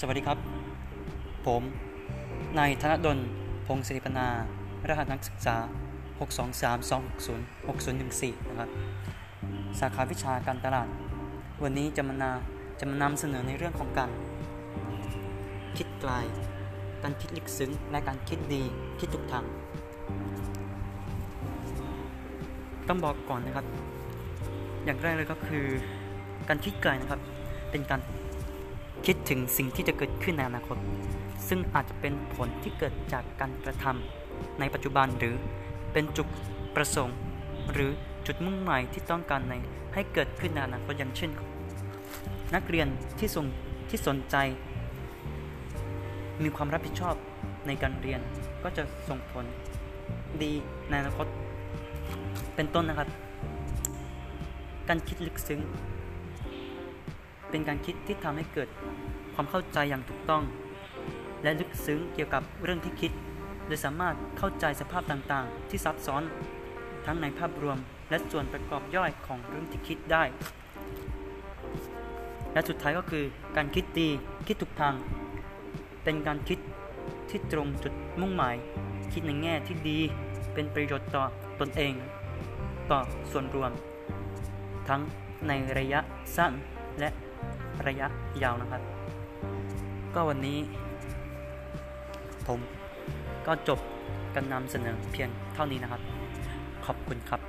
สวัสดีครับ ผมนายธนดล พงศิริปนารหัสนักศึกษา 623 260 6014 นะครับ สาขาวิชาการตลาด วันนี้จะมานาจะมานำเสนอในเรื่องของการ คิดไกล การคิดลึกซึ้ง และการคิดดีคิดถูกทาง ต้องบอกก่อนนะครับ อย่างแรกเลยก็คือ การคิดไกลนะครับ เป็นการ คิดถึงสิ่งที่จะเกิดขึ้นในอนาคต ซึ่งอาจจะเป็นผลที่เกิดจากการกระทำในปัจจุบันหรือเป็นจุดประสงค์ หรือจุดมุ่งหมายที่ต้องการในให้เกิดขึ้นในอนาคตอย่างเช่น นักเรียนที่สนที่สนใจ มีความรับผิดชอบในการเรียนก็จะส่งผลดีในอนาคตเป็นต้นนะครับ การคิดลึกซึ้ง เป็นการคิดที่ทำให้เกิดความเข้าใจอย่างถูกต้อง และลึกซึ้งเกี่ยวกับเรื่องที่คิด โดยสามารถเข้าใจสภาพต่างๆ ที่ซับซ้อน ทั้งในภาพรวมและส่วนประกอบย่อยของเรื่องที่คิดได้ และสุดท้ายก็คือการคิดดีคิดถูกทาง เป็นการคิดที่ตรงจุดมุ่งหมาย คิดในแง่ที่ดี เป็นประโยชน์ต่อตนเอง ต่อส่วนรวม ทั้งในระยะสั้นและ ระยะยาวนะครับ ก็วันนี้ ผมก็จบการนำเสนอเพียงเท่านี้นะครับ ขอบคุณครับ